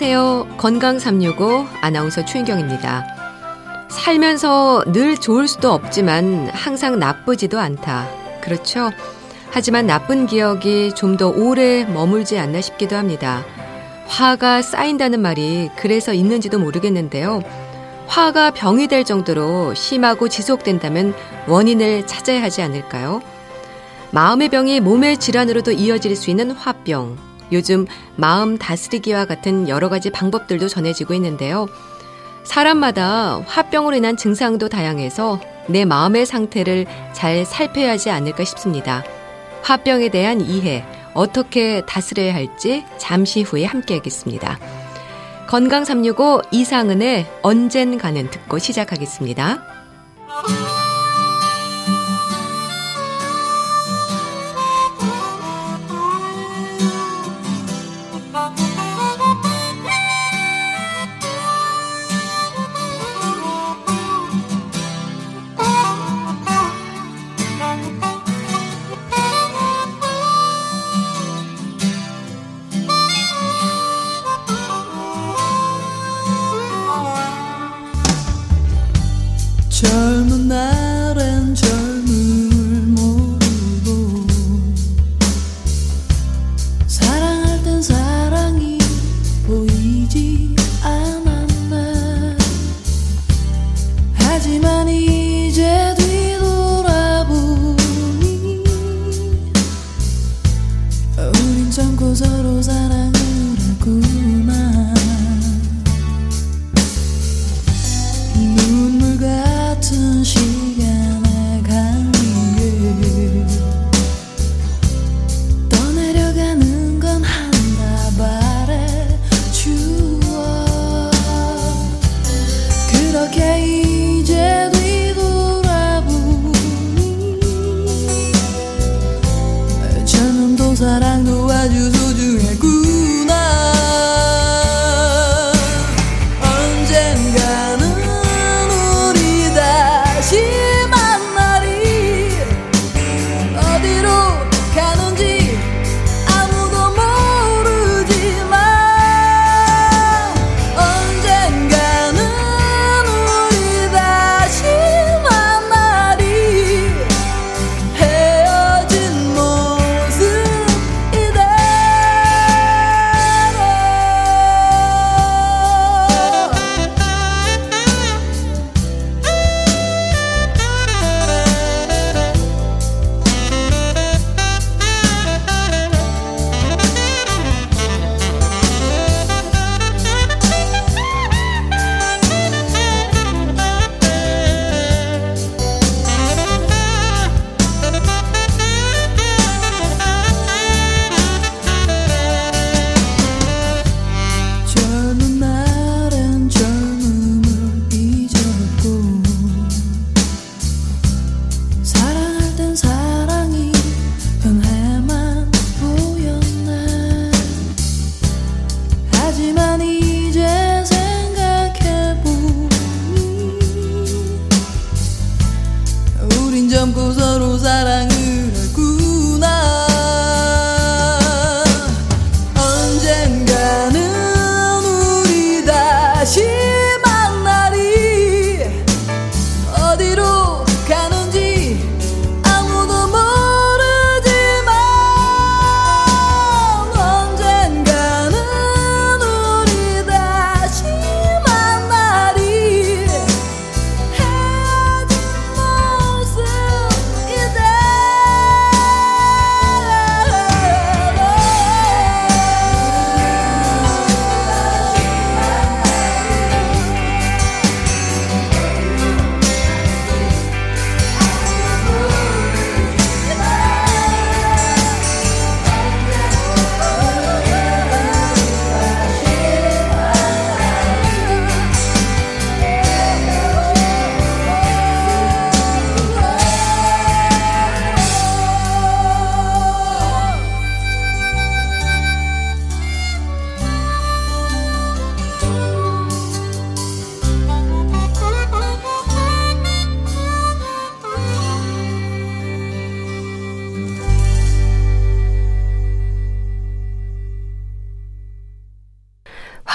안녕하세요. 건강 365 아나운서 최인경입니다. 살면서 늘 좋을 수도 없지만 항상 나쁘지도 않다. 그렇죠? 하지만 나쁜 기억이 좀 더 오래 머물지 않나 싶기도 합니다. 화가 쌓인다는 말이 그래서 있는지도 모르겠는데요. 화가 병이 될 정도로 심하고 지속된다면 원인을 찾아야 하지 않을까요? 마음의 병이 몸의 질환으로도 이어질 수 있는 화병. 요즘 마음 다스리기와 같은 여러 가지 방법들도 전해지고 있는데요. 사람마다 화병으로 인한 증상도 다양해서 내 마음의 상태를 잘 살펴야 하지 않을까 싶습니다. 화병에 대한 이해, 어떻게 다스려야 할지 잠시 후에 함께 하겠습니다. 건강 365 이상은의 언젠가는 듣고 시작하겠습니다.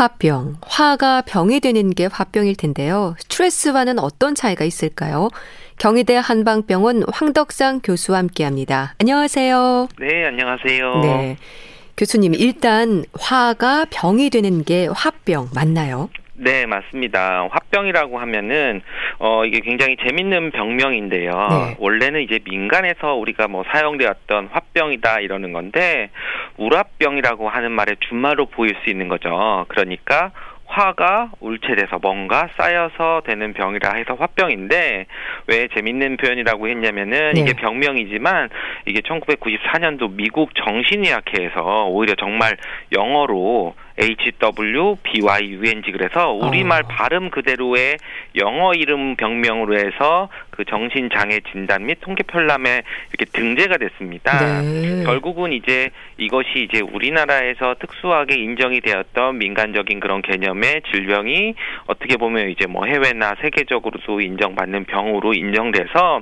화병, 화가 병이 되는 게 화병일 텐데요. 스트레스와는 어떤 차이가 있을까요? 경희대 한방병원 황덕상 교수와 함께합니다. 안녕하세요. 네, 안녕하세요. 네, 교수님 일단 화가 병이 되는 게 화병 맞나요? 네, 맞습니다. 화병이라고 하면은 어 이게 굉장히 재밌는 병명인데요. 네. 원래는 이제 민간에서 우리가 뭐 사용되었던 화병이다 이러는 건데 우라병이라고 하는 말의 준말로 보일 수 있는 거죠. 그러니까 화가 울체돼서 뭔가 쌓여서 되는 병이라 해서 화병인데 왜 재밌는 표현이라고 했냐면은 네. 이게 병명이지만 이게 1994년도 미국 정신의학회에서 오히려 정말 영어로 HWBYUNG 그래서 우리말 어. 발음 그대로의 영어 이름 병명으로 해서 그 정신장애 진단 및 통계 편람에 이렇게 등재가 됐습니다. 네. 결국은 이제 이것이 이제 우리나라에서 특수하게 인정이 되었던 민간적인 그런 개념의 질병이 어떻게 보면 이제 뭐 해외나 세계적으로도 인정받는 병으로 인정돼서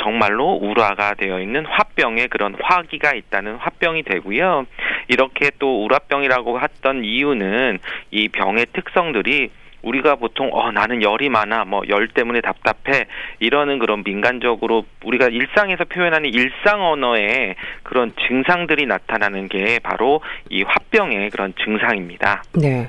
정말로 우라가 되어 있는 화병에 그런 화기가 있다는 화병이 되고요. 이렇게 또 우라병이라고 했던 이유는 이 병의 특성들이 우리가 보통 어 나는 열이 많아 뭐 열 때문에 답답해 이러는 그런 민간적으로 우리가 일상에서 표현하는 일상 언어의 그런 증상들이 나타나는 게 바로 이 화병의 그런 증상입니다. 네.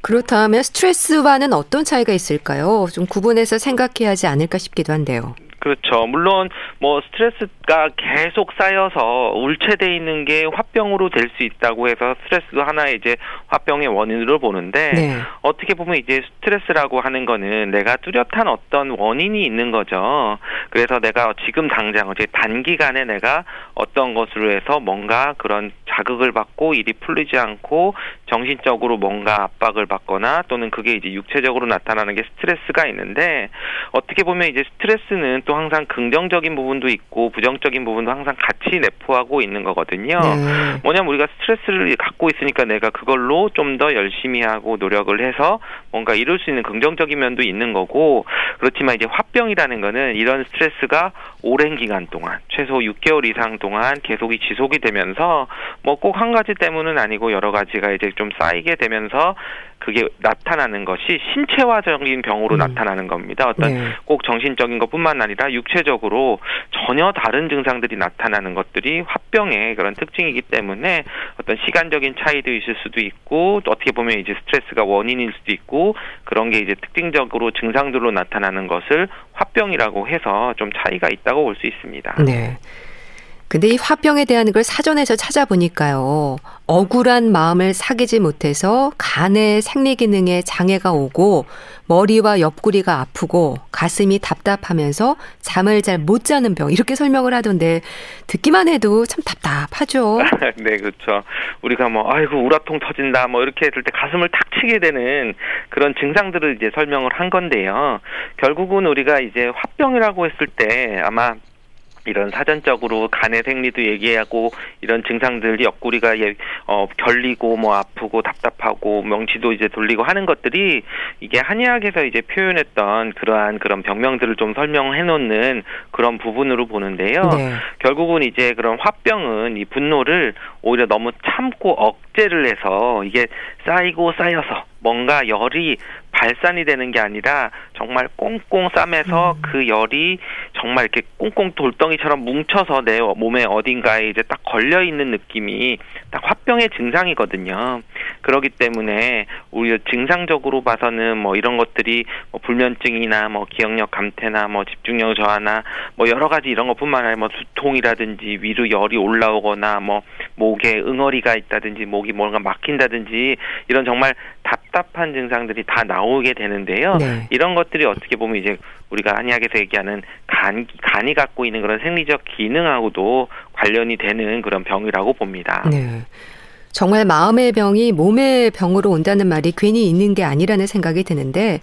그렇다면 스트레스와는 어떤 차이가 있을까요? 좀 구분해서 생각해야 하지 않을까 싶기도 한데요. 그렇죠. 물론 뭐 스트레스가 계속 쌓여서 울체돼 있는 게 화병으로 될 수 있다고 해서 스트레스도 하나의 이제 화병의 원인으로 보는데 네. 어떻게 보면 이제 스트레스라고 하는 거는 내가 뚜렷한 어떤 원인이 있는 거죠. 그래서 내가 지금 당장 어제 단기간에 내가 어떤 것으로 해서 뭔가 그런 자극을 받고 일이 풀리지 않고 정신적으로 뭔가 압박을 받거나 또는 그게 이제 육체적으로 나타나는 게 스트레스가 있는데 어떻게 보면 이제 스트레스는 또 항상 긍정적인 부분도 있고 부정적인 부분도 항상 같이 내포하고 있는 거거든요. 네. 뭐냐면 우리가 스트레스를 갖고 있으니까 내가 그걸로 좀 더 열심히 하고 노력을 해서 뭔가 이룰 수 있는 긍정적인 면도 있는 거고 그렇지만 이제 화병이라는 거는 이런 스트레스가 오랜 기간 동안 최소 6개월 이상 동안 계속이 지속이 되면서 뭐 꼭 한 가지 때문은 아니고 여러 가지가 이제 좀 쌓이게 되면서 그게 나타나는 것이 신체화적인 병으로 음. 나타나는 겁니다. 어떤 네. 꼭 정신적인 것뿐만 아니라 육체적으로 전혀 다른 증상들이 나타나는 것들이 화병의 그런 특징이기 때문에 어떤 시간적인 차이도 있을 수도 있고 또 어떻게 보면 이제 스트레스가 원인일 수도 있고 그런 게 이제 특징적으로 증상들로 나타나는 것을 화병이라고 해서 좀 차이가 있다고 볼 수 있습니다. 네. 근데 이 화병에 대한 걸 사전에서 찾아보니까요. 억울한 마음을 사귀지 못해서 간의 생리 기능에 장애가 오고 머리와 옆구리가 아프고 가슴이 답답하면서 잠을 잘 못 자는 병 이렇게 설명을 하던데 듣기만 해도 참 답답하죠. 네, 그렇죠. 우리가 뭐 아이고 우라통 터진다 뭐 이렇게 했을 때 가슴을 탁 치게 되는 그런 증상들을 이제 설명을 한 건데요. 결국은 우리가 이제 화병이라고 했을 때 아마 이런 사전적으로 간의 생리도 얘기하고 이런 증상들이 옆구리가 예, 어, 결리고 뭐 아프고 답답하고 명치도 이제 돌리고 하는 것들이 이게 한의학에서 이제 표현했던 그러한 그런 병명들을 좀 설명해 놓는 그런 부분으로 보는데요. 네. 결국은 이제 그런 화병은 이 분노를 오히려 너무 참고 억제를 해서 이게 쌓이고 쌓여서 뭔가 열이 발산이 되는 게 아니라 정말 꽁꽁 싸매서 음. 그 열이 정말 이렇게 꽁꽁 돌덩이처럼 뭉쳐서 내 몸에 어딘가에 이제 딱 걸려 있는 느낌이 딱 화병의 증상이거든요. 그러기 때문에 우리가 증상적으로 봐서는 뭐 이런 것들이 뭐 불면증이나 뭐 기억력 감퇴나 뭐 집중력 저하나 뭐 여러 가지 이런 것뿐만 아니라 뭐 두통이라든지 위로 열이 올라오거나 뭐 목에 응어리가 있다든지 목이 뭔가 막힌다든지 이런 정말 답답한 증상들이 다 나오 게 되는데요. 네. 이런 것들이 어떻게 보면 이제 우리가 한의학에서 얘기하는 간 간이 갖고 있는 그런 생리적 기능하고도 관련이 되는 그런 병이라고 봅니다. 네. 정말 마음의 병이 몸의 병으로 온다는 말이 괜히 있는 게 아니라는 생각이 드는데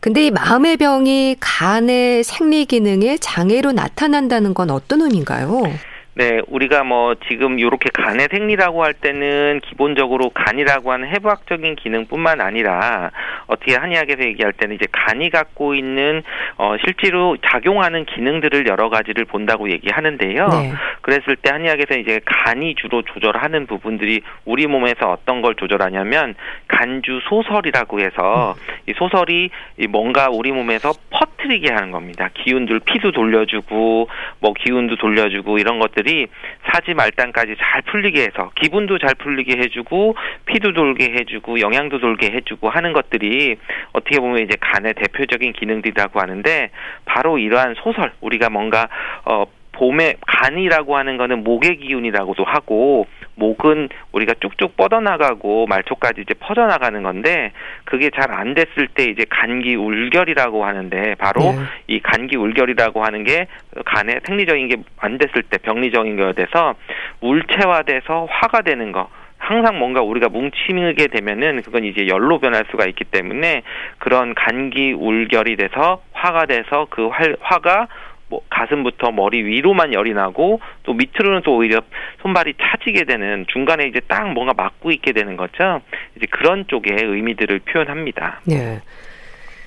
근데 이 마음의 병이 간의 생리 기능에 장애로 나타난다는 건 어떤 의미인가요? 네, 우리가 뭐 지금 이렇게 간의 생리라고 할 때는 기본적으로 간이라고 하는 해부학적인 기능뿐만 아니라 어떻게 한의학에서 얘기할 때는 이제 간이 갖고 있는 어 실제로 작용하는 기능들을 여러 가지를 본다고 얘기하는데요. 네. 그랬을 때 한의학에서 이제 간이 주로 조절하는 부분들이 우리 몸에서 어떤 걸 조절하냐면 간주 소설이라고 해서 음. 이 소설이 뭔가 우리 몸에서 퍼트리게 하는 겁니다. 기운들 피도 돌려주고 뭐 기운도 돌려주고 이런 것들 이 사지 말단까지 잘 풀리게 해서 기분도 잘 풀리게 해주고 피도 돌게 해주고 영양도 돌게 해주고 하는 것들이 어떻게 보면 이제 간의 대표적인 기능들이라고 하는데 바로 이러한 소설 우리가 뭔가 어 봄에 간이라고 하는 거는 목의 기운이라고도 하고 목은 우리가 쭉쭉 뻗어나가고 말초까지 이제 퍼져나가는 건데 그게 잘 안 됐을 때 이제 간기 울결이라고 하는데 바로 네. 이 간기 울결이라고 하는 게 간에 생리적인 게 안 됐을 때 병리적인 거에 대해서 울체화돼서 화가 되는 거 항상 뭔가 우리가 뭉치게 되면은 그건 이제 열로 변할 수가 있기 때문에 그런 간기 울결이 돼서 화가 돼서 그 화, 화가 뭐 가슴부터 머리 위로만 열이 나고 또 밑으로는 또 오히려 손발이 차지게 되는 중간에 이제 딱 뭔가 막고 있게 되는 거죠. 이제 그런 쪽의 의미들을 표현합니다. 네.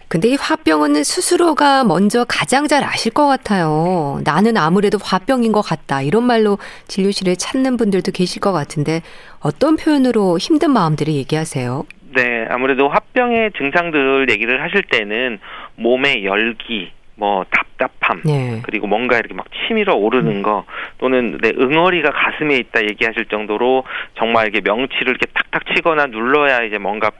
근데 이 화병은 스스로가 먼저 가장 잘 아실 것 같아요. 나는 아무래도 화병인 것 같다. 이런 말로 진료실에 찾는 분들도 계실 것 같은데 어떤 표현으로 힘든 마음들을 얘기하세요? 네, 아무래도 화병의 증상들 얘기를 하실 때는 몸의 열기, 뭐 답답함 네. 그리고 뭔가 이렇게 막 치밀어 오르는 음. 거 또는 내 응어리가 가슴에 있다 얘기하실 정도로 정말 이렇게 명치를 이렇게 탁탁 치거나 눌러야 이제 뭔가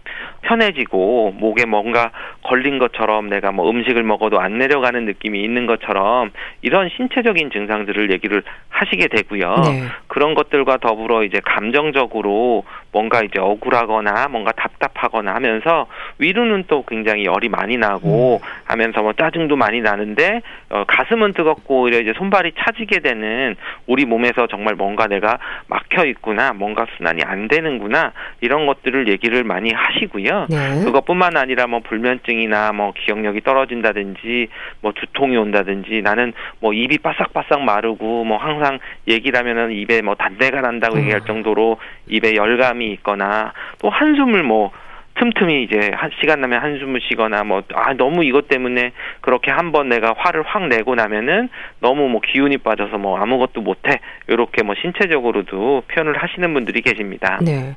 편해지고 목에 뭔가 걸린 것처럼 내가 뭐 음식을 먹어도 안 내려가는 느낌이 있는 것처럼 이런 신체적인 증상들을 얘기를 하시게 되고요. 네. 그런 것들과 더불어 이제 감정적으로 뭔가 이제 억울하거나 뭔가 답답하거나 하면서 위로는 또 굉장히 열이 많이 나고 음. 하면서 뭐 짜증도 많이 나는데 어, 가슴은 뜨겁고 오히려 이제 손발이 차지게 되는 우리 몸에서 정말 뭔가 내가 막혀 있구나 뭔가 순환이 안 되는구나 이런 것들을 얘기를 많이 하시고요. 네. 그것뿐만 아니라 뭐 불면증이나 뭐 기억력이 떨어진다든지 뭐 두통이 온다든지 나는 뭐 입이 바싹바싹 마르고 뭐 항상 얘기를 하면은 입에 뭐 단내가 난다고 음. 얘기할 정도로 입에 열감이 있거나 또 한숨을 뭐 틈틈이 이제 한 시간 나면 한숨을 쉬거나 뭐 아 너무 이것 때문에 그렇게 한 번 내가 화를 확 내고 나면은 너무 뭐 기운이 빠져서 뭐 아무것도 못해 이렇게 뭐 신체적으로도 표현을 하시는 분들이 계십니다. 네.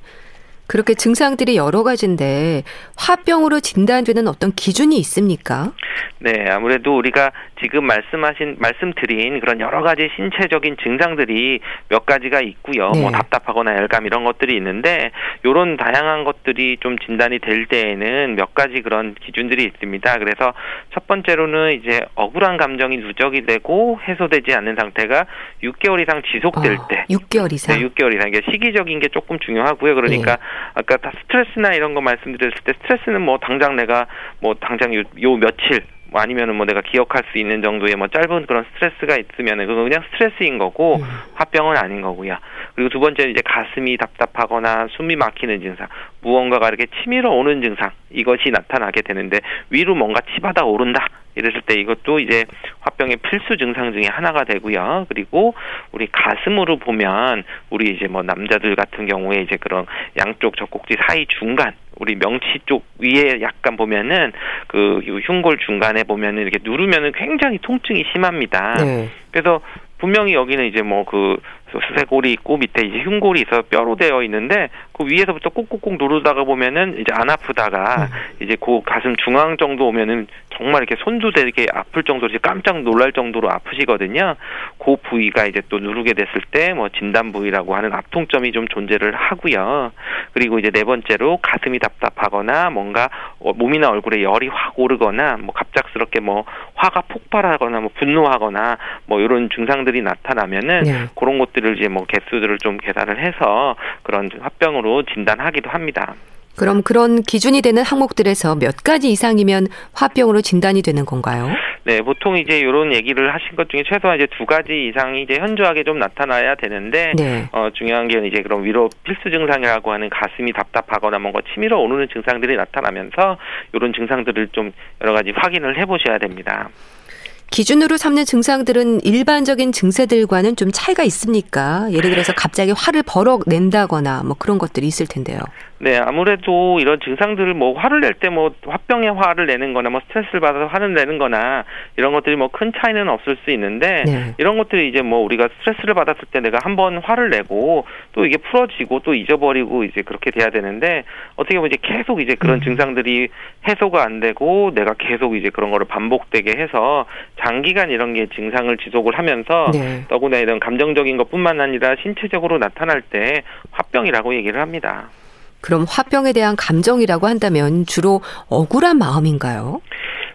그렇게 증상들이 여러 가지인데 화병으로 진단되는 어떤 기준이 있습니까? 네, 아무래도 우리가 지금 말씀하신 말씀드린 그런 여러 가지 신체적인 증상들이 몇 가지가 있고요. 뭐 네. 뭐 답답하거나 열감 이런 것들이 있는데 요런 다양한 것들이 좀 진단이 될 때에는 몇 가지 그런 기준들이 있습니다. 그래서 첫 번째로는 이제 억울한 감정이 누적이 되고 해소되지 않는 상태가 6개월 이상 지속될 어, 때 6개월 이상 네, 6개월 이상 이게 시기적인 게 조금 중요하고요. 그러니까 네. 아까 다 스트레스나 이런 거 말씀드렸을 때 스트레스는 뭐 당장 내가 뭐 당장 요, 요 며칠 뭐 아니면은 뭐 내가 기억할 수 있는 정도의 뭐 짧은 그런 스트레스가 있으면은 그거 그냥 스트레스인 거고 음. 화병은 아닌 거고요. 그리고 두 번째는 이제 가슴이 답답하거나 숨이 막히는 증상, 무언가가 이렇게 치밀어 오는 증상 이것이 나타나게 되는데 위로 뭔가 치받아 오른다 이랬을 때 이것도 이제 화병의 필수 증상 중에 하나가 되고요. 그리고 우리 가슴으로 보면 우리 이제 뭐 남자들 같은 경우에 이제 그런 양쪽 젖꼭지 사이 중간 우리 명치 쪽 위에 약간 보면은 그 흉골 중간에 보면은 이렇게 누르면은 굉장히 통증이 심합니다. 네. 그래서 분명히 여기는 이제 뭐 그 수세골이 있고 밑에 이제 흉골이 있어 뼈로 되어 있는데 그 위에서부터 꾹꾹꾹 누르다가 보면은 이제 안 아프다가 음. 이제 그 가슴 중앙 정도 오면은 정말 이렇게 손도 되게 아플 정도로 이제 깜짝 놀랄 정도로 아프시거든요. 그 부위가 이제 또 누르게 됐을 때 뭐 진단 부위라고 하는 압통점이 좀 존재를 하고요. 그리고 이제 네 번째로 가슴이 답답하거나 뭔가 어, 몸이나 얼굴에 열이 확 오르거나 뭐 갑작스럽게 뭐 화가 폭발하거나 뭐 분노하거나 뭐 이런 증상들이 나타나면은 네. 그런 것들 을 이제 뭐 개수들을 좀 계산을 해서 그런 화병으로 진단하기도 합니다. 그럼 그런 기준이 되는 항목들에서 몇 가지 이상이면 화병으로 진단이 되는 건가요? 네, 보통 이제 이런 얘기를 하신 것 중에 최소한 이제 두 가지 이상이 이제 현저하게 좀 나타나야 되는데, 네. 어, 중요한 게 이제 그런 위로 필수 증상이라고 하는 가슴이 답답하거나 뭔가 치밀어 오르는 증상들이 나타나면서 이런 증상들을 좀 여러 가지 확인을 해보셔야 됩니다. 기준으로 삼는 증상들은 일반적인 증세들과는 좀 차이가 있습니까? 예를 들어서 갑자기 화를 버럭 낸다거나 뭐 그런 것들이 있을 텐데요. 네, 아무래도 이런 증상들을 뭐 화를 낼 때 뭐 화병에 화를 내는 거나 뭐 스트레스를 받아서 화를 내는 거나 이런 것들이 뭐 큰 차이는 없을 수 있는데 네. 이런 것들이 이제 뭐 우리가 스트레스를 받았을 때 내가 한번 화를 내고 또 이게 풀어지고 또 잊어버리고 이제 그렇게 돼야 되는데 어떻게 보면 이제 계속 이제 그런 음. 증상들이 해소가 안 되고 내가 계속 이제 그런 거를 반복되게 해서 장기간 이런 게 증상을 지속을 하면서 네. 더구나 이런 감정적인 것뿐만 아니라 신체적으로 나타날 때 화병이라고 얘기를 합니다. 그럼 화병에 대한 감정이라고 한다면 주로 억울한 마음인가요?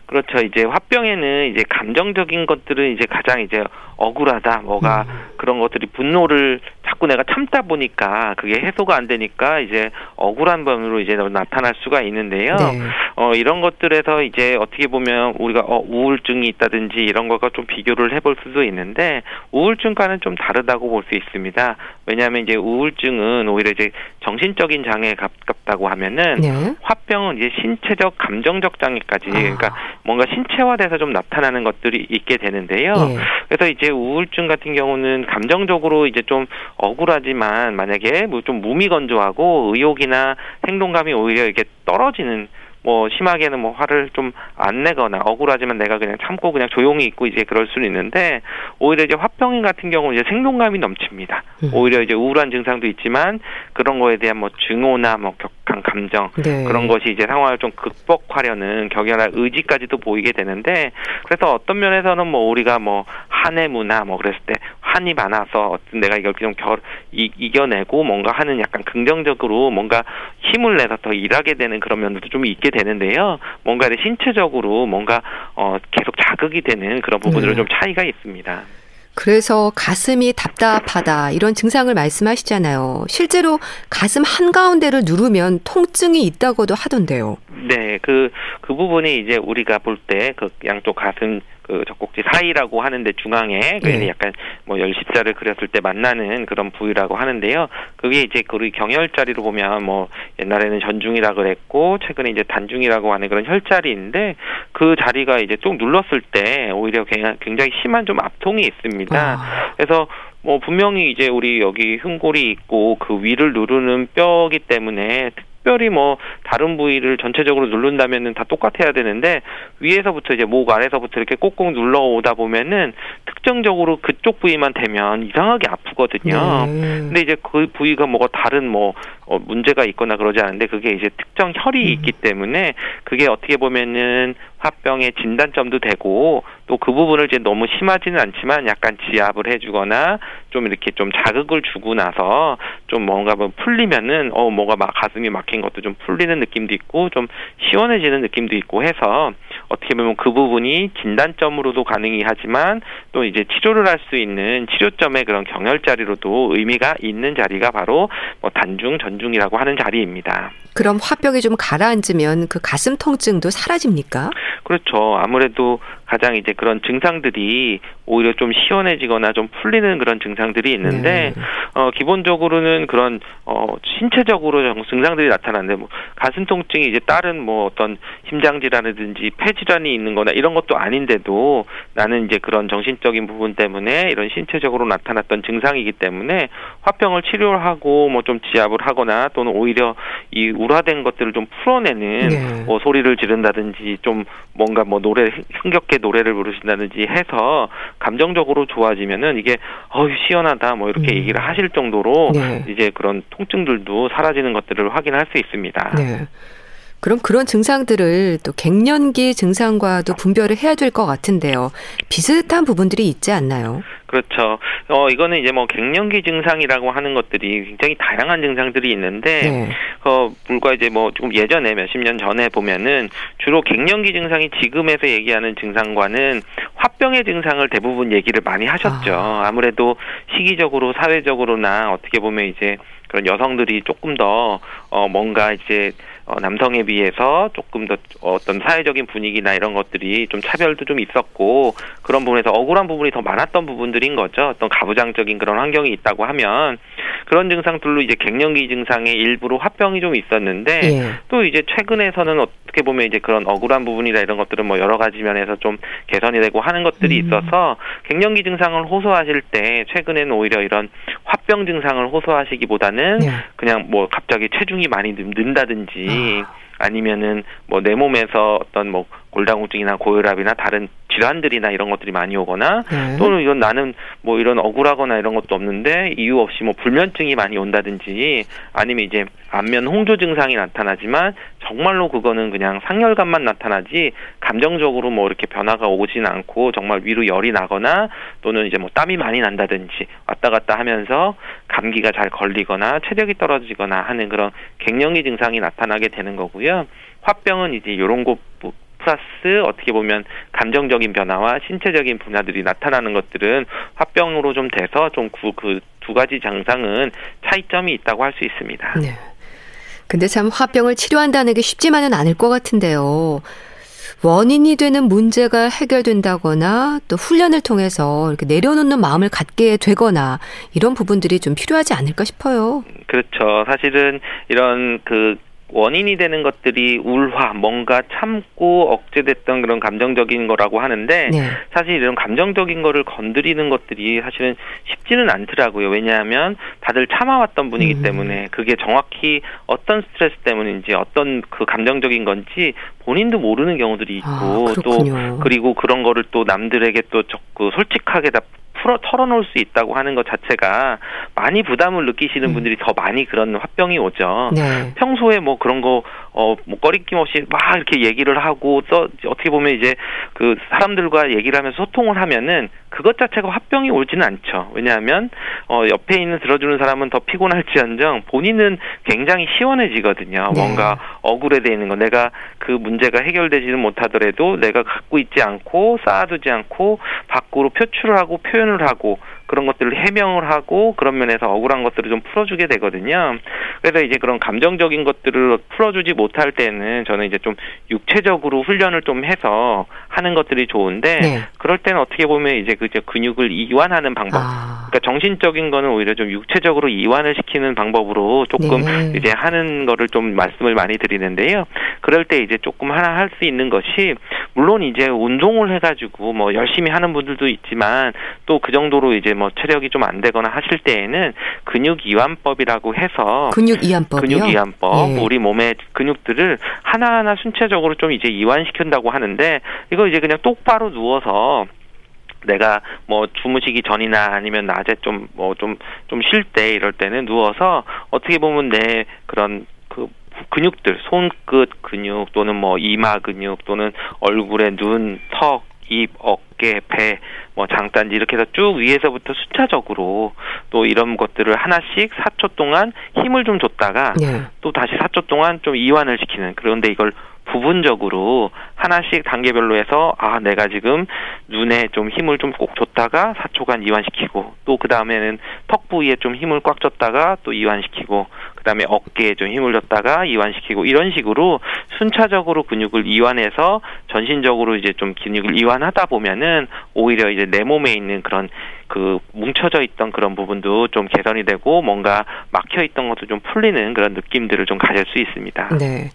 그렇죠. 이제 화병에는 이제 감정적인 것들은 이제 가장 이제 억울하다, 뭐가 음. 그런 것들이 분노를 자꾸 내가 참다 보니까 그게 해소가 안 되니까 이제 억울한 범으로 이제 나타날 수가 있는데요. 네. 어 이런 것들에서 이제 어떻게 보면 우리가 어 우울증이 있다든지 이런 것과 좀 비교를 해볼 수도 있는데 우울증과는 좀 다르다고 볼 수 있습니다. 왜냐하면 이제 우울증은 오히려 이제 정신적인 장애에 가깝다고 하면은 네. 화병은 이제 신체적 감정적 장애까지 아. 그러니까 뭔가 신체화돼서 좀 나타나는 것들이 있게 되는데요. 네. 그래서 이제 우울증 같은 경우는 감정적으로 이제 좀 억울하지만 만약에 뭐 좀 무미건조하고 의욕이나 행동감이 오히려 이렇게 떨어지는 뭐 심하게는 뭐 화를 좀 안 내거나 억울하지만 내가 그냥 참고 그냥 조용히 있고 이제 그럴 수는 있는데 오히려 이제 화병인 같은 경우는 이제 생동감이 넘칩니다. 음. 오히려 이제 우울한 증상도 있지만 그런 거에 대한 뭐 증오나 뭐 격한 감정 네. 그런 것이 이제 상황을 좀 극복하려는 격렬한 의지까지도 보이게 되는데 그래서 어떤 면에서는 뭐 우리가 뭐 한해 문화 뭐 그랬을 때 한이 많아서 어떤 내가 이걸 좀 결, 이, 이겨내고 뭔가 하는 약간 긍정적으로 뭔가 힘을 내서 더 일하게 되는 그런 면도 좀 있게 되는데요. 뭔가 신체적으로 뭔가 어 계속 자극이 되는 그런 부분들은 네. 좀 차이가 있습니다. 그래서 가슴이 답답하다 이런 증상을 말씀하시잖아요. 실제로 가슴 한가운데를 누르면 통증이 있다고도 하던데요. 네, 그, 그 부분이 이제 우리가 볼 때 그 양쪽 가슴 그 젖꼭지 사이라고 하는데 중앙에 네. 약간 뭐 열십자를 그렸을 때 만나는 그런 부위라고 하는데요. 그게 이제 우리 경혈자리로 보면 뭐 옛날에는 전중이라 그랬고 최근에 이제 단중이라고 하는 그런 혈자리인데 그 자리가 이제 쭉 눌렀을 때 오히려 굉장히 심한 좀 압통이 있습니다. 아. 그래서 뭐 분명히 이제 우리 여기 흉골이 있고 그 위를 누르는 뼈기 때문에 특별히 뭐 다른 부위를 전체적으로 누른다면은 다 똑같아야 되는데 위에서부터 이제 목 아래서부터 이렇게 꼭꼭 눌러 오다 보면은 특정적으로 그쪽 부위만 되면 이상하게 아프거든요. 네. 근데 이제 그 부위가 뭐가 다른 뭐 어, 문제가 있거나 그러지 않은데 그게 이제 특정 혈이 음. 있기 때문에 그게 어떻게 보면은 화병의 진단점도 되고 또 그 부분을 이제 너무 심하지는 않지만 약간 지압을 해주거나 좀 이렇게 좀 자극을 주고 나서 좀 뭔가 뭐 풀리면은 어 뭐가 막 가슴이 막힌 것도 좀 풀리는 느낌도 있고 좀 시원해지는 느낌도 있고 해서 어떻게 보면 그 부분이 진단점으로도 가능이 하지만 또 이제 치료를 할 수 있는 치료점의 그런 경혈 자리로도 의미가 있는 자리가 바로 뭐 단중 전중이라고 하는 자리입니다. 그럼 화병이 좀 가라앉으면 그 가슴 통증도 사라집니까? 그렇죠. 아무래도 가장 이제 그런 증상들이 오히려 좀 시원해지거나 좀 풀리는 그런 증상들이 있는데 네. 어 기본적으로는 그런 어 신체적으로 증상들이 나타나는데 뭐 가슴 통증이 이제 다른 뭐 어떤 심장 질환이든지 폐 질환이 있는 거나 이런 것도 아닌데도 나는 이제 그런 정신적인 부분 때문에 이런 신체적으로 나타났던 증상이기 때문에 화병을 치료하고 뭐 좀 지압을 하거나 또는 오히려 이 우라된 것들을 좀 풀어내는 네. 뭐 소리를 지른다든지 좀 뭔가 뭐 노래 흥겹게 노래를 부르신다든지 해서 감정적으로 좋아지면은 이게 어유 시원하다 뭐 이렇게 음. 얘기를 하실 정도로 네. 이제 그런 통증들도 사라지는 것들을 확인할 수 있습니다. 네. 그럼 그런 증상들을 또 갱년기 증상과도 분별을 해야 될 것 같은데요. 비슷한 부분들이 있지 않나요? 그렇죠. 어 이거는 이제 뭐 갱년기 증상이라고 하는 것들이 굉장히 다양한 증상들이 있는데 네. 어 불과 이제 뭐 조금 예전에 몇십 년 전에 보면은 주로 갱년기 증상이 지금에서 얘기하는 증상과는 화병의 증상을 대부분 얘기를 많이 하셨죠. 아. 아무래도 시기적으로 사회적으로나 어떻게 보면 이제 그런 여성들이 조금 더 어 뭔가 이제 어, 남성에 비해서 조금 더 어떤 사회적인 분위기나 이런 것들이 좀 차별도 좀 있었고 그런 부분에서 억울한 부분이 더 많았던 부분들인 거죠. 어떤 가부장적인 그런 환경이 있다고 하면 그런 증상들로 이제 갱년기 증상의 일부로 화병이 좀 있었는데 예. 또 이제 최근에서는 어떻게 보면 이제 그런 억울한 부분이나 이런 것들은 뭐 여러 가지 면에서 좀 개선이 되고 하는 것들이 음. 있어서 갱년기 증상을 호소하실 때 최근에는 오히려 이런 화병 증상을 호소하시기보다는 예. 그냥 뭐 갑자기 체중이 많이 는다든지 아. 아니면은 뭐 내 몸에서 어떤 뭐 골다공증이나 고혈압이나 다른 질환들이나 이런 것들이 많이 오거나 네. 또는 이건 나는 뭐 이런 억울하거나 이런 것도 없는데 이유 없이 뭐 불면증이 많이 온다든지 아니면 이제 안면 홍조 증상이 나타나지만 정말로 그거는 그냥 상열감만 나타나지 감정적으로 뭐 이렇게 변화가 오진 않고 정말 위로 열이 나거나 또는 이제 뭐 땀이 많이 난다든지 왔다 갔다 하면서 감기가 잘 걸리거나 체력이 떨어지거나 하는 그런 갱년기 증상이 나타나게 되는 거고요. 화병은 이제 이런 것 플러스 어떻게 보면 감정적인 변화와 신체적인 분야들이 나타나는 것들은 화병으로 좀 돼서 좀그두 가지 장상은 차이점이 있다고 할 수 있습니다. 네. 근데 참 화병을 치료한다는 게 쉽지만은 않을 것 같은데요. 원인이 되는 문제가 해결된다거나 또 훈련을 통해서 이렇게 내려놓는 마음을 갖게 되거나 이런 부분들이 좀 필요하지 않을까 싶어요. 그렇죠. 사실은 이런 그 원인이 되는 것들이 울화, 뭔가 참고 억제됐던 그런 감정적인 거라고 하는데 네. 사실 이런 감정적인 거를 건드리는 것들이 사실은 쉽지는 않더라고요. 왜냐하면 다들 참아왔던 분이기 음. 때문에 그게 정확히 어떤 스트레스 때문인지 어떤 그 감정적인 건지 본인도 모르는 경우들이 있고 아, 또 그리고 그런 거를 또 남들에게 또 적고 솔직하게 다 풀어 털어놓을 수 있다고 하는 것 자체가 많이 부담을 느끼시는 음. 분들이 더 많이 그런 화병이 오죠. 네. 평소에 뭐 그런 거 어, 뭐 꺼리낌 없이 막 이렇게 얘기를 하고 또 어떻게 보면 이제 그 사람들과 얘기를 하면서 소통을 하면은 그것 자체가 화병이 오지는 않죠. 왜냐하면 어, 옆에 있는 들어주는 사람은 더 피곤할지언정 본인은 굉장히 시원해지거든요. 네. 뭔가 억울해 있는 거 내가 그 문제가 해결되지는 못하더라도 내가 갖고 있지 않고 쌓아두지 않고 밖으로 표출을 하고 표현을 하고 그런 것들을 해명을 하고 그런 면에서 억울한 것들을 좀 풀어주게 되거든요. 그래서 이제 그런 감정적인 것들을 풀어주지 못할 때는 저는 이제 좀 육체적으로 훈련을 좀 해서 하는 것들이 좋은데 네. 그럴 때는 어떻게 보면 이제 그 근육을 이완하는 방법. 아. 그러니까 정신적인 거는 오히려 좀 육체적으로 이완을 시키는 방법으로 조금 네. 이제 하는 거를 좀 말씀을 많이 드리는데요. 그럴 때 이제 조금 하나 할 수 있는 것이 물론 이제 운동을 해가지고 뭐 열심히 하는 분들도 있지만 또 그 정도로 이제 뭐 체력이 좀 안 되거나 하실 때에는 근육 이완법이라고 해서 근육 이완법 근육 이완법 예. 우리 몸의 근육들을 하나하나 순차적으로 좀 이제 이완시킨다고 하는데 이거 이제 그냥 똑바로 누워서 내가 뭐 주무시기 전이나 아니면 낮에 좀 뭐 좀 좀 쉴 때 이럴 때는 누워서 어떻게 보면 내 그런 그 근육들 손끝 근육 또는 뭐 이마 근육 또는 얼굴의 눈, 턱, 입, 어깨, 배, 뭐 장단지 이렇게 해서 쭉 위에서부터 순차적으로 또 이런 것들을 하나씩 4초 동안 힘을 좀 줬다가 네. 또 다시 4초 동안 좀 이완을 시키는 그런데 이걸 부분적으로 하나씩 단계별로 해서 아 내가 지금 눈에 좀 힘을 좀 꼭 줬다가 4초간 이완시키고 또 그 다음에는 턱 부위에 좀 힘을 꽉 줬다가 또 이완시키고 그 다음에 어깨에 좀 힘을 줬다가 이완시키고 이런 식으로 순차적으로 근육을 이완해서 전신적으로 이제 좀 근육을 이완하다 보면은 오히려 이제 내 몸에 있는 그런 그 뭉쳐져 있던 그런 부분도 좀 개선이 되고 뭔가 막혀 있던 것도 좀 풀리는 그런 느낌들을 좀 가질 수 있습니다. 네.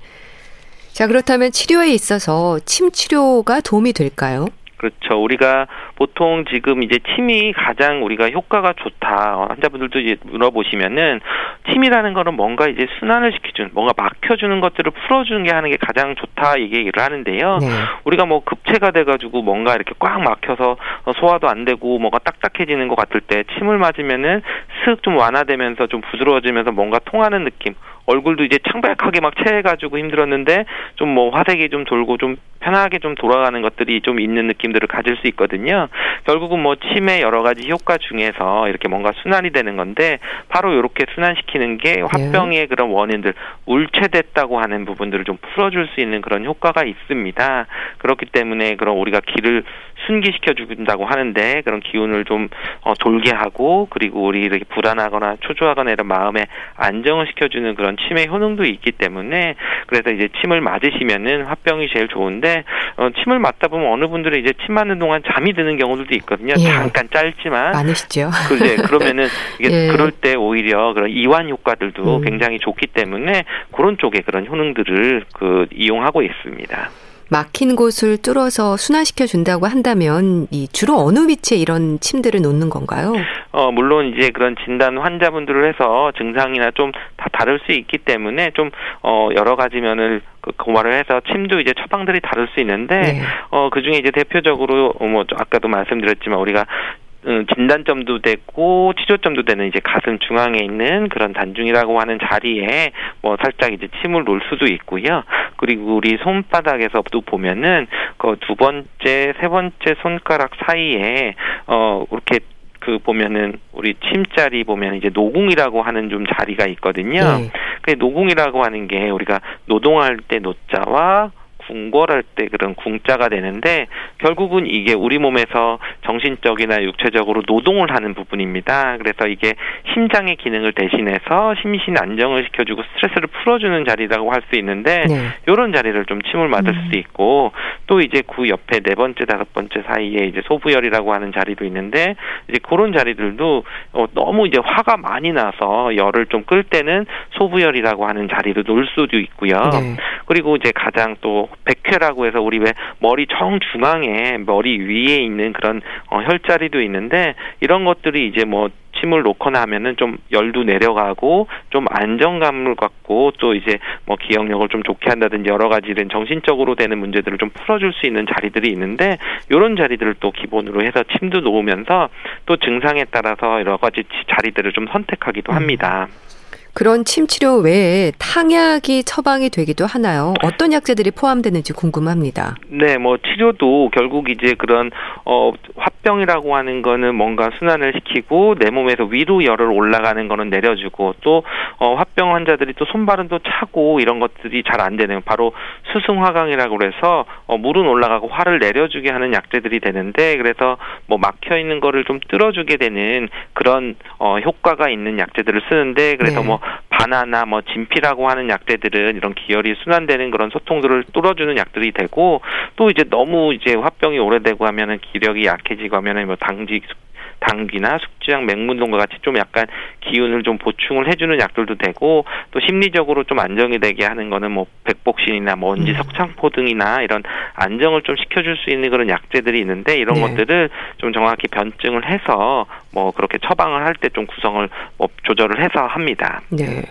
자, 그렇다면 치료에 있어서 침 치료가 도움이 될까요? 그렇죠. 우리가 보통 지금 이제 침이 가장 우리가 효과가 좋다. 환자분들도 이제 물어보시면은 침이라는 거는 뭔가 이제 순환을 시켜주는, 뭔가 막혀주는 것들을 풀어주는 게 하는 게 가장 좋다 얘기를 하는데요. 네. 우리가 뭐 급체가 돼가지고 뭔가 이렇게 꽉 막혀서 소화도 안 되고 뭔가 딱딱해지는 것 같을 때 침을 맞으면은 슥 좀 완화되면서 좀 부드러워지면서 뭔가 통하는 느낌. 얼굴도 이제 창백하게 막 채해가지고 힘들었는데 좀 뭐 화색이 좀 돌고 좀 편하게 좀 돌아가는 것들이 좀 있는 느낌들을 가질 수 있거든요. 결국은 뭐 침의 여러 가지 효과 중에서 이렇게 뭔가 순환이 되는 건데 바로 이렇게 순환시키는 게 네. 화병의 그런 원인들 울체됐다고 하는 부분들을 좀 풀어줄 수 있는 그런 효과가 있습니다. 그렇기 때문에 그런 우리가 기를 순기시켜 준다고 하는데 그런 기운을 좀 어, 돌게 하고 그리고 우리 이렇게 불안하거나 초조하거나 이런 마음에 안정을 시켜주는 그런 침의 효능도 있기 때문에 그래서 이제 침을 맞으시면은 화병이 제일 좋은데 어, 침을 맞다 보면 어느 분들은 이제 침 맞는 동안 잠이 드는 경우들도 있거든요. 예. 잠깐 짧지만 많으시죠. 그래 그러면은 이게 예. 그럴 때 오히려 그런 이완 효과들도 음. 굉장히 좋기 때문에 그런 쪽에 그런 효능들을 그 이용하고 있습니다. 막힌 곳을 뚫어서 순환시켜 준다고 한다면 이 주로 어느 위치에 이런 침들을 놓는 건가요? 어 물론 이제 그런 진단 환자분들을 해서 증상이나 좀 다 다를 수 있기 때문에 좀 어 여러 가지 면을 그 고발을 해서 침도 이제 처방들이 다를 수 있는데 네. 어그 중에 이제 대표적으로 뭐 아까도 말씀드렸지만 우리가 음, 진단점도 되고 치료점도 되는 이제 가슴 중앙에 있는 그런 단중이라고 하는 자리에 뭐 살짝 이제 침을 놓을 수도 있고요. 그리고 우리 손바닥에서도 보면은 그 두 번째, 세 번째 손가락 사이에 어 이렇게 그 보면은 우리 침자리 보면 이제 노궁이라고 하는 좀 자리가 있거든요. 네. 그 노궁이라고 하는 게 우리가 노동할 때 노자와 궁궐할 때 그런 궁자가 되는데 결국은 이게 우리 몸에서 정신적이나 육체적으로 노동을 하는 부분입니다. 그래서 이게 심장의 기능을 대신해서 심신 안정을 시켜주고 스트레스를 풀어주는 자리라고 할 수 있는데 네. 이런 자리를 좀 침을 맞을 음. 수도 있고 또 이제 그 옆에 네 번째 다섯 번째 사이에 이제 소부열이라고 하는 자리도 있는데 이제 그런 자리들도 어, 너무 이제 화가 많이 나서 열을 좀 끌 때는 소부열이라고 하는 자리도 놓을 수도 있고요. 네. 그리고 이제 가장 또 백회라고 해서 우리 왜 머리 정중앙에 머리 위에 있는 그런 어, 혈자리도 있는데 이런 것들이 이제 뭐 침을 놓거나 하면은 좀 열도 내려가고 좀 안정감을 갖고 또 이제 뭐 기억력을 좀 좋게 한다든지 여러 가지 된 정신적으로 되는 문제들을 좀 풀어줄 수 있는 자리들이 있는데 이런 자리들을 또 기본으로 해서 침도 놓으면서 또 증상에 따라서 여러 가지 자리들을 좀 선택하기도 합니다. 음. 그런 침 치료 외에 탕약이 처방이 되기도 하나요? 어떤 약재들이 포함되는지 궁금합니다. 네, 뭐 치료도 결국 이제 그런 어 화병이라고 하는 거는 뭔가 순환을 시키고 내 몸에서 위로 열을 올라가는 거는 내려주고 또 어, 화병 환자들이 또 손발은 또 차고 이런 것들이 잘 안 되는 바로 수승화강이라고 그래서 어, 물은 올라가고 화를 내려주게 하는 약재들이 되는데 그래서 뭐 막혀 있는 거를 좀 뚫어주게 되는 그런 어, 효과가 있는 약재들을 쓰는데 그래서 네. 뭐 바나나 뭐 진피라고 하는 약재들은 이런 기혈이 순환되는 그런 소통들을 뚫어주는 약들이 되고 또 이제 너무 이제 화병이 오래되고 하면은 기력이 약해지고 하면은 뭐 당직 당귀나 숙주약, 맹문동과 같이 좀 약간 기운을 좀 보충을 해주는 약들도 되고 또 심리적으로 좀 안정이 되게 하는 거는 뭐 백복신이나 먼지 음. 석창포 등이나 이런 안정을 좀 시켜줄 수 있는 그런 약재들이 있는데 이런 네. 것들을 좀 정확히 변증을 해서 뭐 그렇게 처방을 할 때 좀 구성을 뭐 조절을 해서 합니다. 네.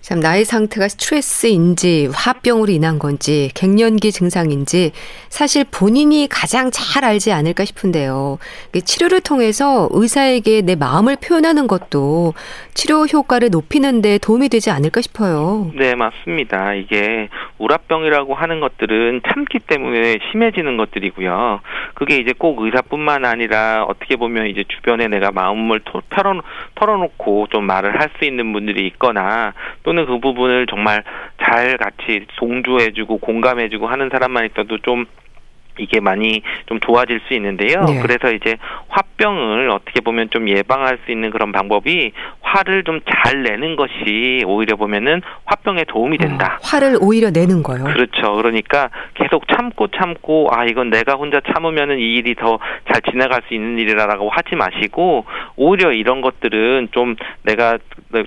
참 나의 상태가 스트레스인지 화병으로 인한 건지 갱년기 증상인지 사실 본인이 가장 잘 알지 않을까 싶은데요. 치료를 통해서 의사에게 내 마음을 표현하는 것도 치료 효과를 높이는 데 도움이 되지 않을까 싶어요. 네, 맞습니다. 이게 우라병이라고 하는 것들은 참기 때문에 심해지는 것들이고요. 그게 이제 꼭 의사뿐만 아니라 어떻게 보면 이제 주변에 내가 마음을 털어, 털어놓고 좀 말을 할 수 있는 분들이 있거나 또는 그 부분을 정말 잘 같이 동조해주고 공감해주고 하는 사람만 있어도 좀 이게 많이 좀 좋아질 수 있는데요. 네. 그래서 이제 화병을 어떻게 보면 좀 예방할 수 있는 그런 방법이 화를 좀 잘 내는 것이 오히려 보면은 화병에 도움이 된다. 어, 화를 오히려 내는 거요. 그렇죠. 그러니까 계속 참고 참고 아 이건 내가 혼자 참으면은 이 일이 더 잘 지나갈 수 있는 일이라고 하지 마시고 오히려 이런 것들은 좀 내가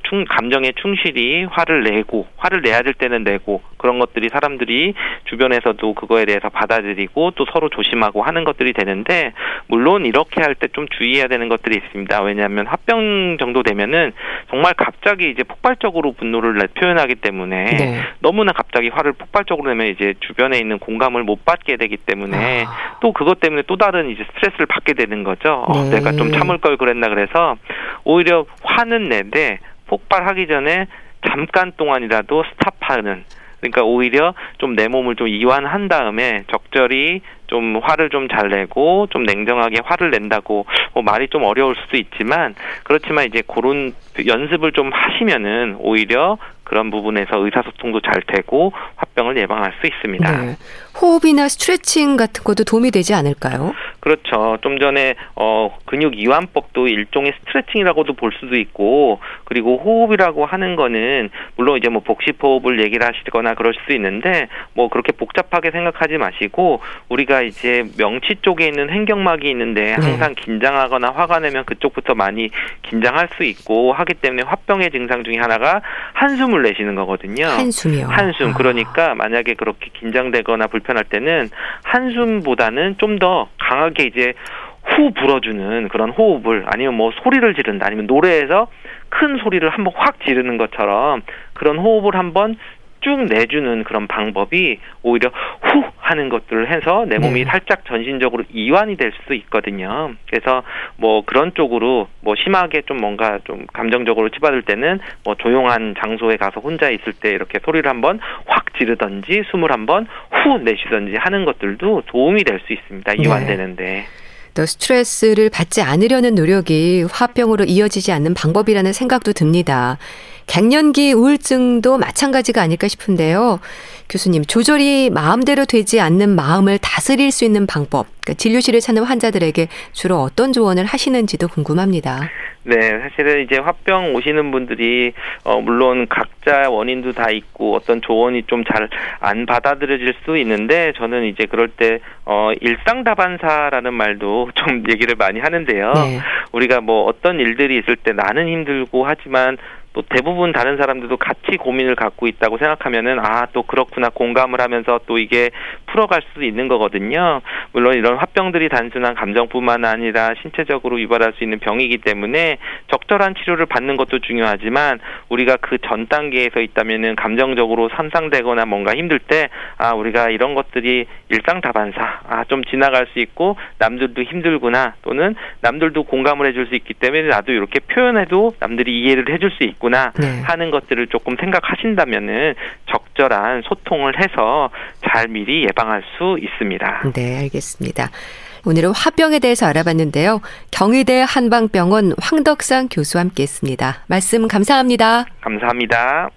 충 감정에 충실히 화를 내고 화를 내야 될 때는 내고 그런 것들이 사람들이 주변에서도 그거에 대해서 받아들이고 또 서로 조심하고 하는 것들이 되는데 물론 이렇게 할 때 좀 주의해야 되는 것들이 있습니다. 왜냐하면 합병 정도 되면은 정말 갑자기 이제 폭발적으로 분노를 표현하기 때문에 네. 너무나 갑자기 화를 폭발적으로 내면 이제 주변에 있는 공감을 못 받게 되기 때문에 아. 또 그것 때문에 또 다른 이제 스트레스를 받게 되는 거죠. 어, 네. 어, 내가 좀 참을 걸 그랬나 그래서 오히려 화는 내되 폭발하기 전에 잠깐 동안이라도 스탑하는 그러니까 오히려 좀 내 몸을 좀 이완한 다음에 적절히 좀 화를 좀 잘 내고 좀 냉정하게 화를 낸다고 뭐 말이 좀 어려울 수도 있지만 그렇지만 이제 그런 연습을 좀 하시면은 오히려 그런 부분에서 의사소통도 잘 되고 화병을 예방할 수 있습니다. 네. 호흡이나 스트레칭 같은 것도 도움이 되지 않을까요? 그렇죠. 좀 전에 어 근육 이완법도 일종의 스트레칭이라고도 볼 수도 있고 그리고 호흡이라고 하는 거는 물론 이제 뭐 복식 호흡을 얘기를 하시거나 그럴 수도 있는데 뭐 그렇게 복잡하게 생각하지 마시고 우리가 이제 명치 쪽에 있는 횡격막이 있는데 네. 항상 네. 긴장하거나 화가 내면 그쪽부터 많이 긴장할 수 있고 하기 때문에 화병의 증상 중에 하나가 한숨을 내쉬는 거거든요. 한숨이요. 한숨. 아. 그러니까 만약에 그렇게 긴장되거나 불편할 때는 한숨보다는 좀 더 강하게 이제 후 불어주는 그런 호흡을 아니면 뭐 소리를 지른다 아니면 노래에서 큰 소리를 한번 확 지르는 것처럼 그런 호흡을 한번 쭉 내주는 그런 방법이 오히려 후 하는 것들을 해서 내 몸이 네. 살짝 전신적으로 이완이 될 수도 있거든요. 그래서 뭐 그런 쪽으로 뭐 심하게 좀 뭔가 좀 감정적으로 치받을 때는 뭐 조용한 장소에 가서 혼자 있을 때 이렇게 소리를 한번 확 지르든지 숨을 한번 후 내쉬든지 하는 것들도 도움이 될 수 있습니다. 이완되는데. 네. 또 스트레스를 받지 않으려는 노력이 화병으로 이어지지 않는 방법이라는 생각도 듭니다. 갱년기 우울증도 마찬가지가 아닐까 싶은데요. 교수님, 조절이 마음대로 되지 않는 마음을 다스릴 수 있는 방법, 그러니까 진료실을 찾는 환자들에게 주로 어떤 조언을 하시는지도 궁금합니다. 네, 사실은 이제 화병 오시는 분들이 어 물론 각자 원인도 다 있고 어떤 조언이 좀 잘 안 받아들여질 수 있는데 저는 이제 그럴 때어 일상 다반사라는 말도 좀 얘기를 많이 하는데요. 네. 우리가 뭐 어떤 일들이 있을 때 나는 힘들고 하지만 또 대부분 다른 사람들도 같이 고민을 갖고 있다고 생각하면은 아 또 그렇구나 공감을 하면서 또 이게 풀어갈 수 있는 거거든요. 물론 이런 화병들이 단순한 감정뿐만 아니라 신체적으로 유발할 수 있는 병이기 때문에 적절한 치료를 받는 것도 중요하지만 우리가 그 전 단계에서 있다면은 감정적으로 상상되거나 뭔가 힘들 때 아 우리가 이런 것들이 일상 다반사 아 좀 지나갈 수 있고 남들도 힘들구나 또는 남들도 공감을 해줄 수 있기 때문에 나도 이렇게 표현해도 남들이 이해를 해줄 수 있구나 네. 하는 것들을 조금 생각하신다면은 적절한 소통을 해서 잘 미리 예방 할 수 있습니다. 네, 알겠습니다. 오늘은 화병에 대해서 알아봤는데요. 경희대 한방병원 황덕상 교수와 함께했습니다. 말씀 감사합니다. 감사합니다.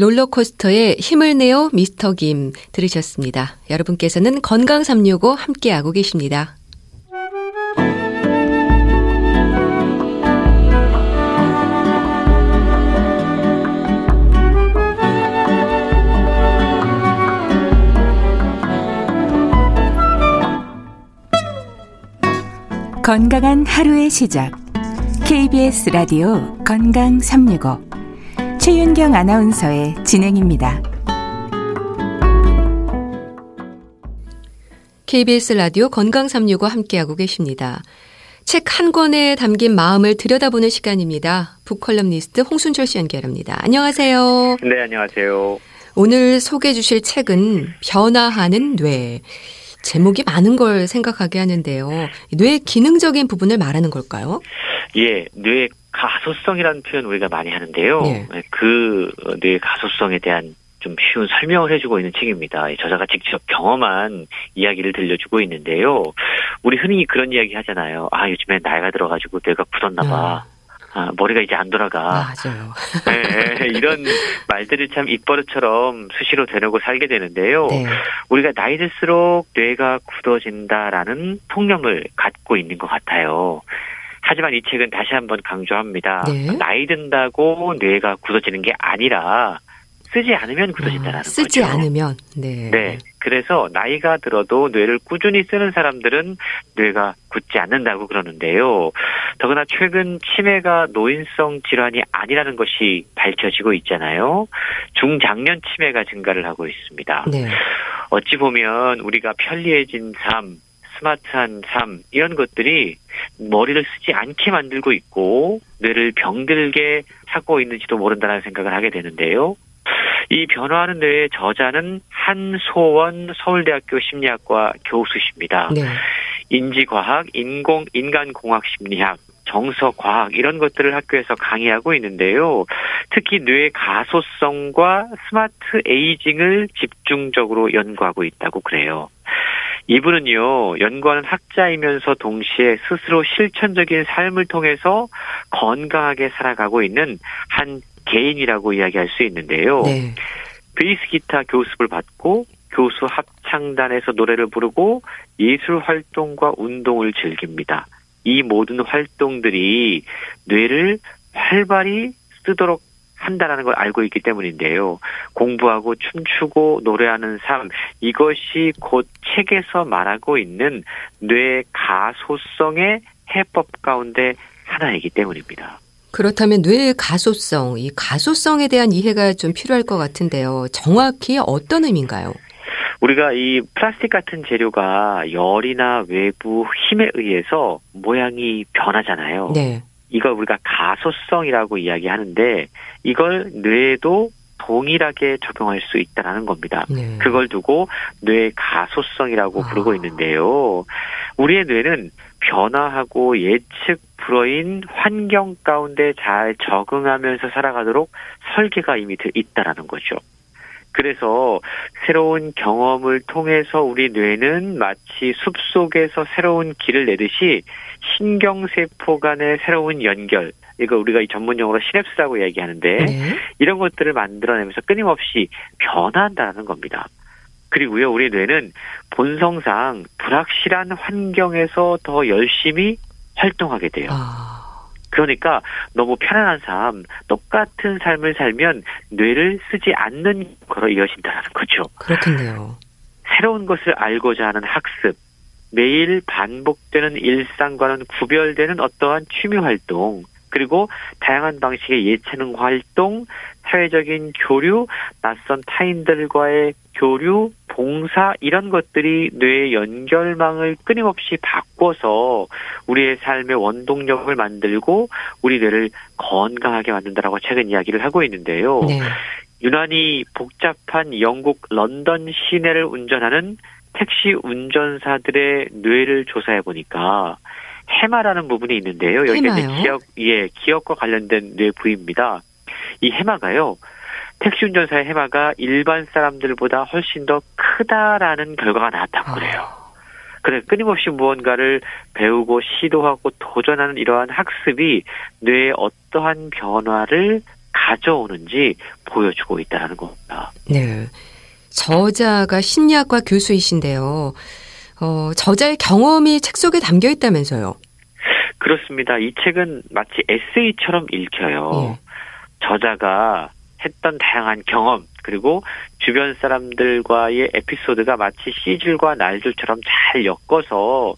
롤러코스터에 힘을 내어 미스터 김 들으셨습니다. 여러분께서는 건강 365 함께하고 계십니다. 건강한 하루의 시작. KBS 라디오 건강 365. 최윤경 아나운서의 진행입니다. KBS 라디오 건강 365 함께하고 계십니다. 책 한 권에 담긴 마음을 들여다보는 시간입니다. 북컬럼니스트 홍순철 씨 연결합니다. 안녕하세요. 네, 안녕하세요. 오늘 소개해 주실 책은 변화하는 뇌. 제목이 많은 걸 생각하게 하는데요. 뇌의 기능적인 부분을 말하는 걸까요? 예, 뇌의 가소성이라는 표현 우리가 많이 하는데요. 예. 그 뇌의 가소성에 대한 좀 쉬운 설명을 해주고 있는 책입니다. 저자가 직접 경험한 이야기를 들려주고 있는데요. 우리 흔히 그런 이야기 하잖아요. 아, 요즘에 나이가 들어가지고 뇌가 굳었나 봐. 아. 아, 머리가 이제 안 돌아가. 맞아요. 네, 이런 말들을 참 입버릇처럼 수시로 되뇌고 살게 되는데요. 네. 우리가 나이 들수록 뇌가 굳어진다라는 통념을 갖고 있는 것 같아요. 하지만 이 책은 다시 한번 강조합니다. 네. 나이 든다고 뇌가 굳어지는 게 아니라 쓰지 않으면 굳어진다는 아, 쓰지 거죠. 쓰지 않으면 네. 네. 그래서 나이가 들어도 뇌를 꾸준히 쓰는 사람들은 뇌가 굳지 않는다고 그러는데요. 더구나 최근 치매가 노인성 질환이 아니라는 것이 밝혀지고 있잖아요. 중장년 치매가 증가를 하고 있습니다. 네. 어찌 보면 우리가 편리해진 삶, 스마트한 삶 이런 것들이 머리를 쓰지 않게 만들고 있고 뇌를 병들게 하고 있는지도 모른다는 생각을 하게 되는데요. 이 변화하는 뇌의 저자는 한소원 서울대학교 심리학과 교수십니다. 네. 인지과학, 인공, 인간공학 심리학, 정서과학 이런 것들을 학교에서 강의하고 있는데요. 특히 뇌의 가소성과 스마트 에이징을 집중적으로 연구하고 있다고 그래요. 이분은요, 연구하는 학자이면서 동시에 스스로 실천적인 삶을 통해서 건강하게 살아가고 있는 한 개인이라고 이야기할 수 있는데요. 네. 베이스 기타 교습을 받고 교수 합창단에서 노래를 부르고 예술 활동과 운동을 즐깁니다. 이 모든 활동들이 뇌를 활발히 쓰도록 한다라는 걸 알고 있기 때문인데요. 공부하고 춤추고 노래하는 삶 이것이 곧 책에서 말하고 있는 뇌 가소성의 해법 가운데 하나이기 때문입니다. 그렇다면 뇌의 가소성, 이 가소성에 대한 이해가 좀 필요할 것 같은데요. 정확히 어떤 의미인가요? 우리가 이 플라스틱 같은 재료가 열이나 외부 힘에 의해서 모양이 변하잖아요. 네. 이걸 우리가 가소성이라고 이야기하는데 이걸 뇌에도 동일하게 적용할 수 있다라는 겁니다. 네. 그걸 두고 뇌 가소성이라고 아. 부르고 있는데요. 우리의 뇌는 변화하고 예측 불허인 환경 가운데 잘 적응하면서 살아가도록 설계가 이미 돼 있다라는 거죠. 그래서 새로운 경험을 통해서 우리 뇌는 마치 숲 속에서 새로운 길을 내듯이 신경세포 간의 새로운 연결, 이거 우리가 이 전문 용어로 시냅스라고 얘기하는데 네. 이런 것들을 만들어내면서 끊임없이 변화한다는 겁니다. 그리고요, 우리 뇌는 본성상 불확실한 환경에서 더 열심히 활동하게 돼요. 아. 그러니까 너무 편안한 삶, 똑같은 삶을 살면 뇌를 쓰지 않는 거로 이어진다는 거죠. 그렇겠네요. 새로운 것을 알고자 하는 학습, 매일 반복되는 일상과는 구별되는 어떠한 취미 활동, 그리고 다양한 방식의 예체능 활동, 사회적인 교류, 낯선 타인들과의 교류, 봉사 이런 것들이 뇌의 연결망을 끊임없이 바꿔서 우리의 삶의 원동력을 만들고 우리 뇌를 건강하게 만든다라고 최근 이야기를 하고 있는데요. 네. 유난히 복잡한 영국 런던 시내를 운전하는 택시 운전사들의 뇌를 조사해 보니까 해마라는 부분이 있는데요. 이제 기억, 예, 기억과 관련된 뇌 부위입니다. 이 해마가요. 택시 운전사의 해마가 일반 사람들보다 훨씬 더 크다라는 결과가 나왔다고 아. 그래요. 그래 끊임없이 무언가를 배우고 시도하고 도전하는 이러한 학습이 뇌에 어떠한 변화를 가져오는지 보여주고 있다는 겁니다. 네. 저자가 심리학과 교수이신데요. 어, 저자의 경험이 책 속에 담겨 있다면서요? 그렇습니다. 이 책은 마치 에세이처럼 읽혀요. 예. 저자가 했던 다양한 경험 그리고 주변 사람들과의 에피소드가 마치 시줄과 날줄처럼 잘 엮어서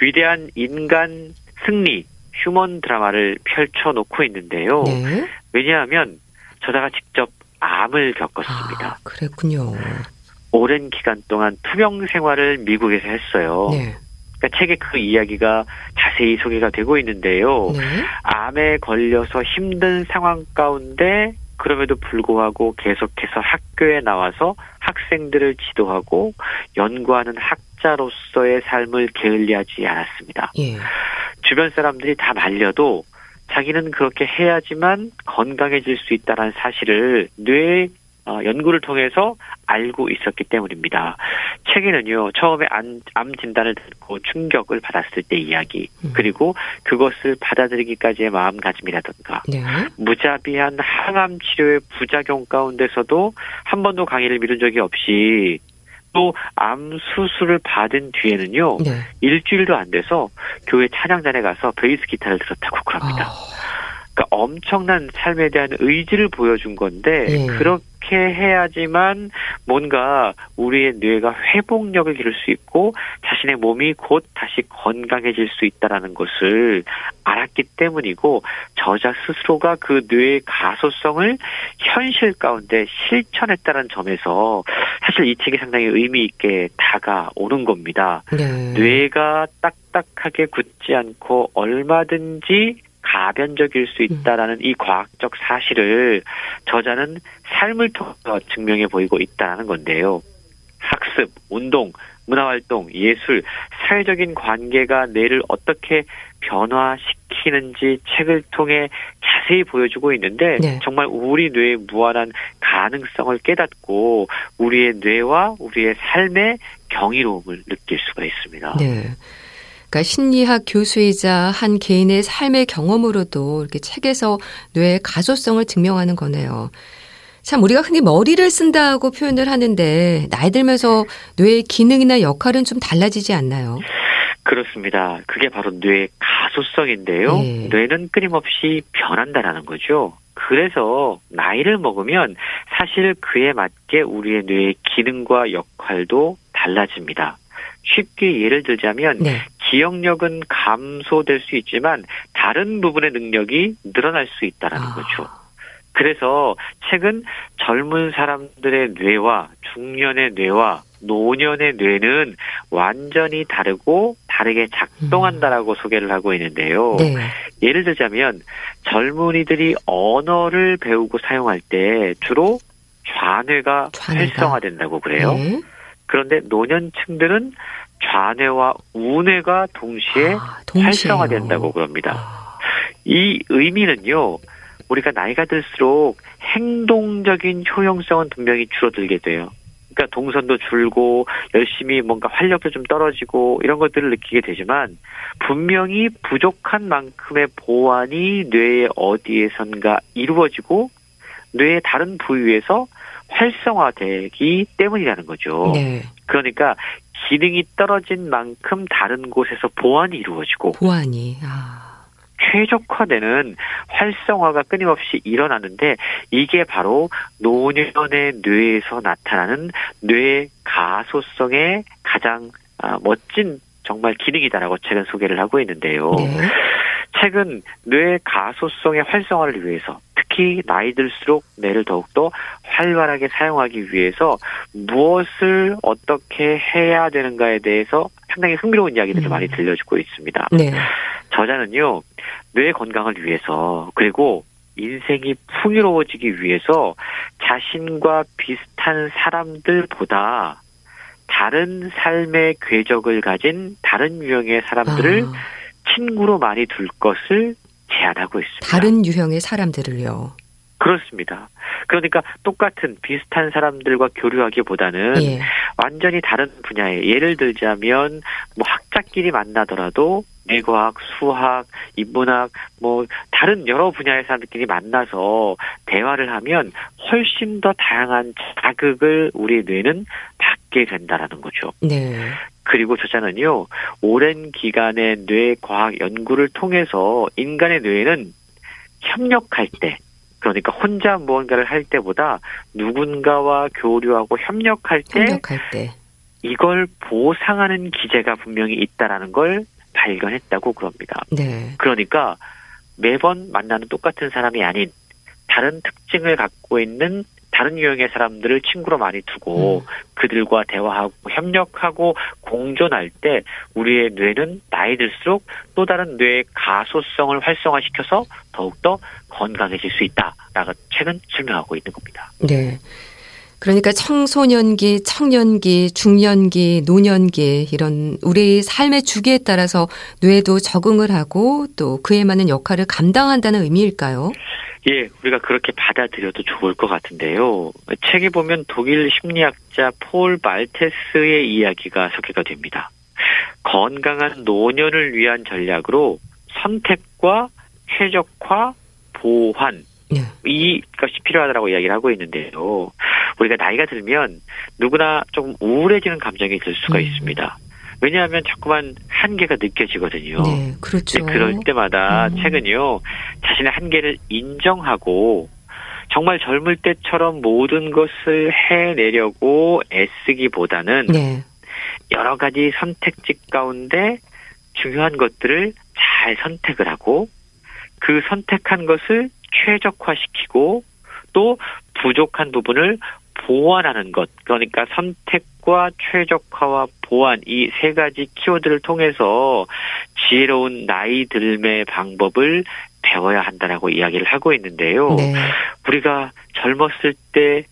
위대한 인간 승리 휴먼 드라마를 펼쳐놓고 있는데요. 네. 왜냐하면 저자가 직접 암을 겪었습니다. 아, 그랬군요. 오랜 기간 동안 투병 생활을 미국에서 했어요. 네. 그러니까 책에 그 이야기가 자세히 소개가 되고 있는데요. 네. 암에 걸려서 힘든 상황 가운데 그럼에도 불구하고 계속해서 학교에 나와서 학생들을 지도하고 연구하는 학자로서의 삶을 게을리하지 않았습니다. 예. 주변 사람들이 다 말려도 자기는 그렇게 해야지만 건강해질 수 있다는 사실을 뇌 어, 연구를 통해서 알고 있었기 때문입니다. 책에는요, 처음에 암, 암 진단을 듣고 충격을 받았을 때 이야기, 음. 그리고 그것을 받아들이기까지의 마음가짐이라든가, 네. 무자비한 항암 치료의 부작용 가운데서도 한 번도 강의를 미룬 적이 없이 또암 수술을 받은 뒤에는요 네. 일주일도 안 돼서 교회 찬양단에 가서 베이스 기타를 들었다고 그럽니다. 아... 그러니까 엄청난 삶에 대한 의지를 보여준 건데 예. 그렇게 해야지만 뭔가 우리의 뇌가 회복력을 기를 수 있고 자신의 몸이 곧 다시 건강해질 수 있다라는 것을 알았기 때문이고 저자 스스로가 그 뇌의 가소성을 현실 가운데 실천했다는 점에서 사실 이 책이 상당히 의미 있게 다가오는 겁니다. 네. 뇌가 딱딱하게 굳지 않고 얼마든지 가변적일 수 있다라는 이 과학적 사실을 저자는 삶을 통해서 증명해 보이고 있다는 건데요. 학습, 운동, 문화활동, 예술, 사회적인 관계가 뇌를 어떻게 변화시키는지 책을 통해 자세히 보여주고 있는데 네. 정말 우리 뇌의 무한한 가능성을 깨닫고 우리의 뇌와 우리의 삶의 경이로움을 느낄 수가 있습니다. 네. 그러니까 심리학 교수이자 한 개인의 삶의 경험으로도 이렇게 책에서 뇌의 가소성을 증명하는 거네요. 참 우리가 흔히 머리를 쓴다고 표현을 하는데 나이 들면서 뇌의 기능이나 역할은 좀 달라지지 않나요? 그렇습니다. 그게 바로 뇌의 가소성인데요. 예. 뇌는 끊임없이 변한다라는 거죠. 그래서 나이를 먹으면 사실 그에 맞게 우리의 뇌의 기능과 역할도 달라집니다. 쉽게 예를 들자면 네. 기억력은 감소될 수 있지만 다른 부분의 능력이 늘어날 수 있다라는 아. 거죠. 그래서 책은 젊은 사람들의 뇌와 중년의 뇌와 노년의 뇌는 완전히 다르고 다르게 작동한다라고 음. 소개를 하고 있는데요. 네. 예를 들자면 젊은이들이 언어를 배우고 사용할 때 주로 좌뇌가, 좌뇌가. 활성화된다고 그래요. 네. 그런데 노년층들은 좌뇌와 우뇌가 동시에, 아, 활성화된다고 그럽니다. 아. 이 의미는요, 우리가 나이가 들수록 행동적인 효용성은 분명히 줄어들게 돼요. 그러니까 동선도 줄고 열심히 뭔가 활력도 좀 떨어지고 이런 것들을 느끼게 되지만 분명히 부족한 만큼의 보완이 뇌의 어디에선가 이루어지고 뇌의 다른 부위에서 활성화되기 때문이라는 거죠. 네. 그러니까 기능이 떨어진 만큼 다른 곳에서 보완이 이루어지고 보완이 아. 최적화되는 활성화가 끊임없이 일어나는데 이게 바로 노년의 뇌에서 나타나는 뇌 가소성의 가장 아, 멋진 정말 기능이다라고 책은 소개를 하고 있는데요. 네. 책은 뇌 가소성의 활성화를 위해서 특히 나이 들수록 뇌를 더욱더 활발하게 사용하기 위해서 무엇을 어떻게 해야 되는가에 대해서 상당히 흥미로운 이야기들을 음. 많이 들려주고 있습니다. 네. 저자는요, 뇌 건강을 위해서, 그리고 인생이 풍요로워지기 위해서 자신과 비슷한 사람들보다 다른 삶의 궤적을 가진 다른 유형의 사람들을 아. 친구로 많이 둘 것을 제안하고 있습니다. 다른 유형의 사람들을요. 그렇습니다. 그러니까 똑같은 비슷한 사람들과 교류하기보다는 예. 완전히 다른 분야에 예를 들자면 뭐 학자끼리 만나더라도 뇌과학, 수학, 인문학, 뭐 다른 여러 분야의 사람들끼리 만나서 대화를 하면 훨씬 더 다양한 자극을 우리 뇌는 받게 된다라는 거죠. 네. 그리고 저자는요, 오랜 기간의 뇌 과학 연구를 통해서 인간의 뇌는 협력할 때, 그러니까 혼자 무언가를 할 때보다 누군가와 교류하고 협력할 때, 협력할 때. 이걸 보상하는 기제가 분명히 있다라는 걸 발견했다고 그럽니다. 네. 그러니까 매번 만나는 똑같은 사람이 아닌 다른 특징을 갖고 있는 다른 유형의 사람들을 친구로 많이 두고 음. 그들과 대화하고 협력하고 공존할 때 우리의 뇌는 나이 들수록 또 다른 뇌의 가소성을 활성화시켜서 더욱더 건강해질 수 있다라고 최근 설명하고 있는 겁니다. 네. 그러니까 청소년기, 청년기, 중년기, 노년기 이런 우리 삶의 주기에 따라서 뇌도 적응을 하고 또 그에 맞는 역할을 감당한다는 의미일까요? 예, 우리가 그렇게 받아들여도 좋을 것 같은데요. 책에 보면 독일 심리학자 폴 말테스의 이야기가 소개가 됩니다. 건강한 노년을 위한 전략으로 선택과 최적화, 보완, 네. 이것이 필요하다고 이야기를 하고 있는데요. 우리가 나이가 들면 누구나 좀 우울해지는 감정이 들 수가 음. 있습니다. 왜냐하면 자꾸만 한계가 느껴지거든요. 네, 그렇죠. 그럴 때마다 음. 책은요, 자신의 한계를 인정하고 정말 젊을 때처럼 모든 것을 해내려고 애쓰기보다는 네. 여러 가지 선택지 가운데 중요한 것들을 잘 선택을 하고 그 선택한 것을 최적화시키고 또 부족한 부분을 보완하는 것. 그러니까 선택과 최적화와 보완 이 세 가지 키워드를 통해서 지혜로운 나이 들매 방법을 배워야 한다라고 이야기를 하고 있는데요. 네. 우리가 젊었을 때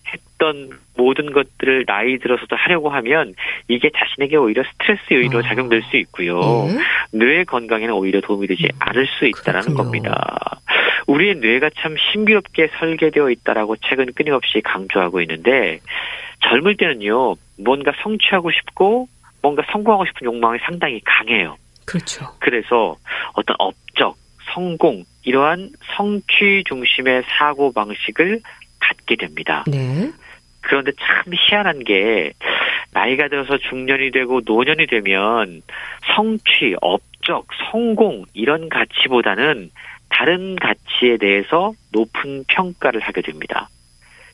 했던 모든 것들을 나이 들어서도 하려고 하면 이게 자신에게 오히려 스트레스 요인으로 아. 작용될 수 있고요. 네. 뇌 건강에는 오히려 도움이 되지 음. 않을 수 있다라는 그렇군요. 겁니다. 우리의 뇌가 참 신비롭게 설계되어 있다라고 책은 끊임없이 강조하고 있는데 젊을 때는요 뭔가 성취하고 싶고 뭔가 성공하고 싶은 욕망이 상당히 강해요. 그렇죠. 그래서 어떤 업적, 성공 이러한 성취 중심의 사고 방식을 갖게 됩니다. 네. 그런데 참 희한한 게 나이가 들어서 중년이 되고 노년이 되면 성취, 업적, 성공 이런 가치보다는 다른 가치에 대해서 높은 평가를 하게 됩니다.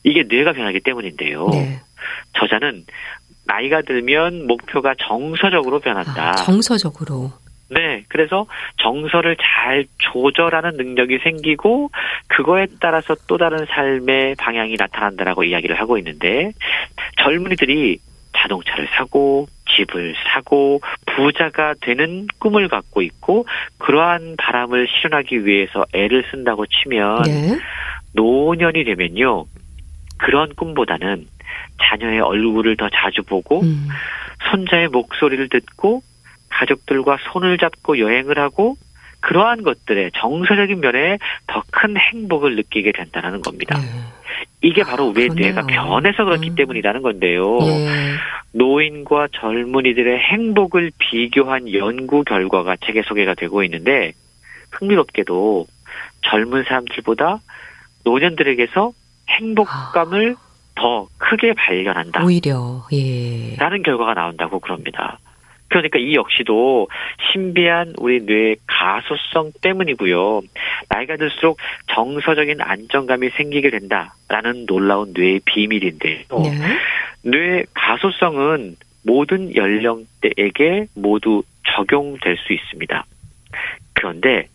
이게 뇌가 변하기 때문인데요. 네. 저자는 나이가 들면 목표가 정서적으로 변한다. 아, 정서적으로. 네. 그래서 정서를 잘 조절하는 능력이 생기고 그거에 따라서 또 다른 삶의 방향이 나타난다라고 이야기를 하고 있는데 젊은이들이 자동차를 사고 집을 사고 부자가 되는 꿈을 갖고 있고 그러한 바람을 실현하기 위해서 애를 쓴다고 치면 네. 노년이 되면요 그런 꿈보다는 자녀의 얼굴을 더 자주 보고 음. 손자의 목소리를 듣고 가족들과 손을 잡고 여행을 하고 그러한 것들의 정서적인 면에 더 큰 행복을 느끼게 된다는 겁니다. 네. 이게 바로 우리의 아, 뇌가 변해서 그렇기 음. 때문이라는 건데요. 네. 노인과 젊은이들의 행복을 비교한 연구 결과가 책에 소개가 되고 있는데 흥미롭게도 젊은 사람들보다 노년들에게서 행복감을 아. 더 크게 발견한다. 오히려 예. 라는 결과가 나온다고 그럽니다. 그러니까 이 역시도 신비한 우리 뇌의 가소성 때문이고요. 나이가 들수록 정서적인 안정감이 생기게 된다라는 놀라운 뇌의 비밀인데요. 네. 뇌의 가소성은 모든 연령대에게 모두 적용될 수 있습니다. 그런데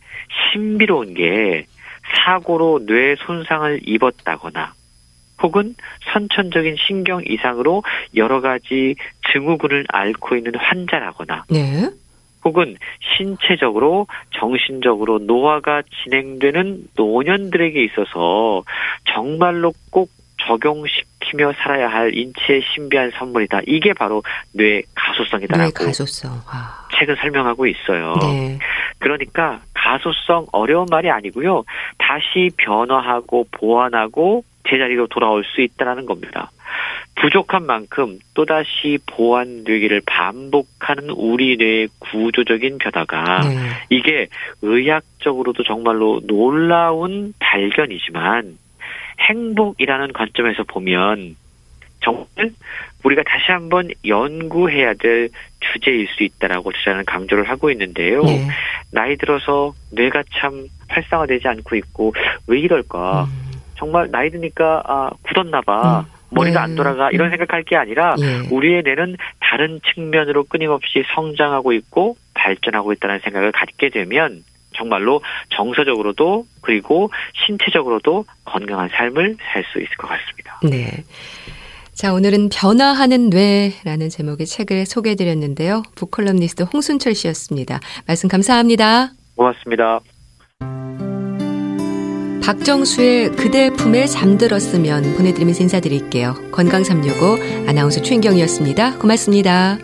신비로운 게 사고로 뇌 손상을 입었다거나 혹은 선천적인 신경 이상으로 여러 가지 증후군을 앓고 있는 환자라거나 네. 혹은 신체적으로 정신적으로 노화가 진행되는 노년들에게 있어서 정말로 꼭 적용시키며 살아야 할 인체의 신비한 선물이다. 이게 바로 뇌 가소성이다라고 뇌 가소성. 아. 책은 설명하고 있어요. 네. 그러니까 가소성 어려운 말이 아니고요. 다시 변화하고 보완하고 제자리로 돌아올 수 있다라는 겁니다. 부족한 만큼 또다시 보완되기를 반복하는 우리 뇌의 구조적인 변화가 네. 이게 의학적으로도 정말로 놀라운 발견이지만 행복이라는 관점에서 보면 정말 우리가 다시 한번 연구해야 될 주제일 수 있다라고 저자는 강조를 하고 있는데요. 네. 나이 들어서 뇌가 참 활성화되지 않고 있고 왜 이럴까? 음. 정말 나이 드니까 아 굳었나 봐. 음. 머리가 네. 안 돌아가 이런 음. 생각할 게 아니라 예. 우리의 뇌는 다른 측면으로 끊임없이 성장하고 있고 발전하고 있다는 생각을 갖게 되면 정말로 정서적으로도 그리고 신체적으로도 건강한 삶을 살 수 있을 것 같습니다. 네. 자, 오늘은 변화하는 뇌라는 제목의 책을 소개해 드렸는데요. 북컬럼니스트 홍순철 씨였습니다. 말씀 감사합니다. 고맙습니다. 박정수의 그대 품에 잠들었으면 보내드리면서 인사드릴게요. 건강365 아나운서 최인경이었습니다. 고맙습니다.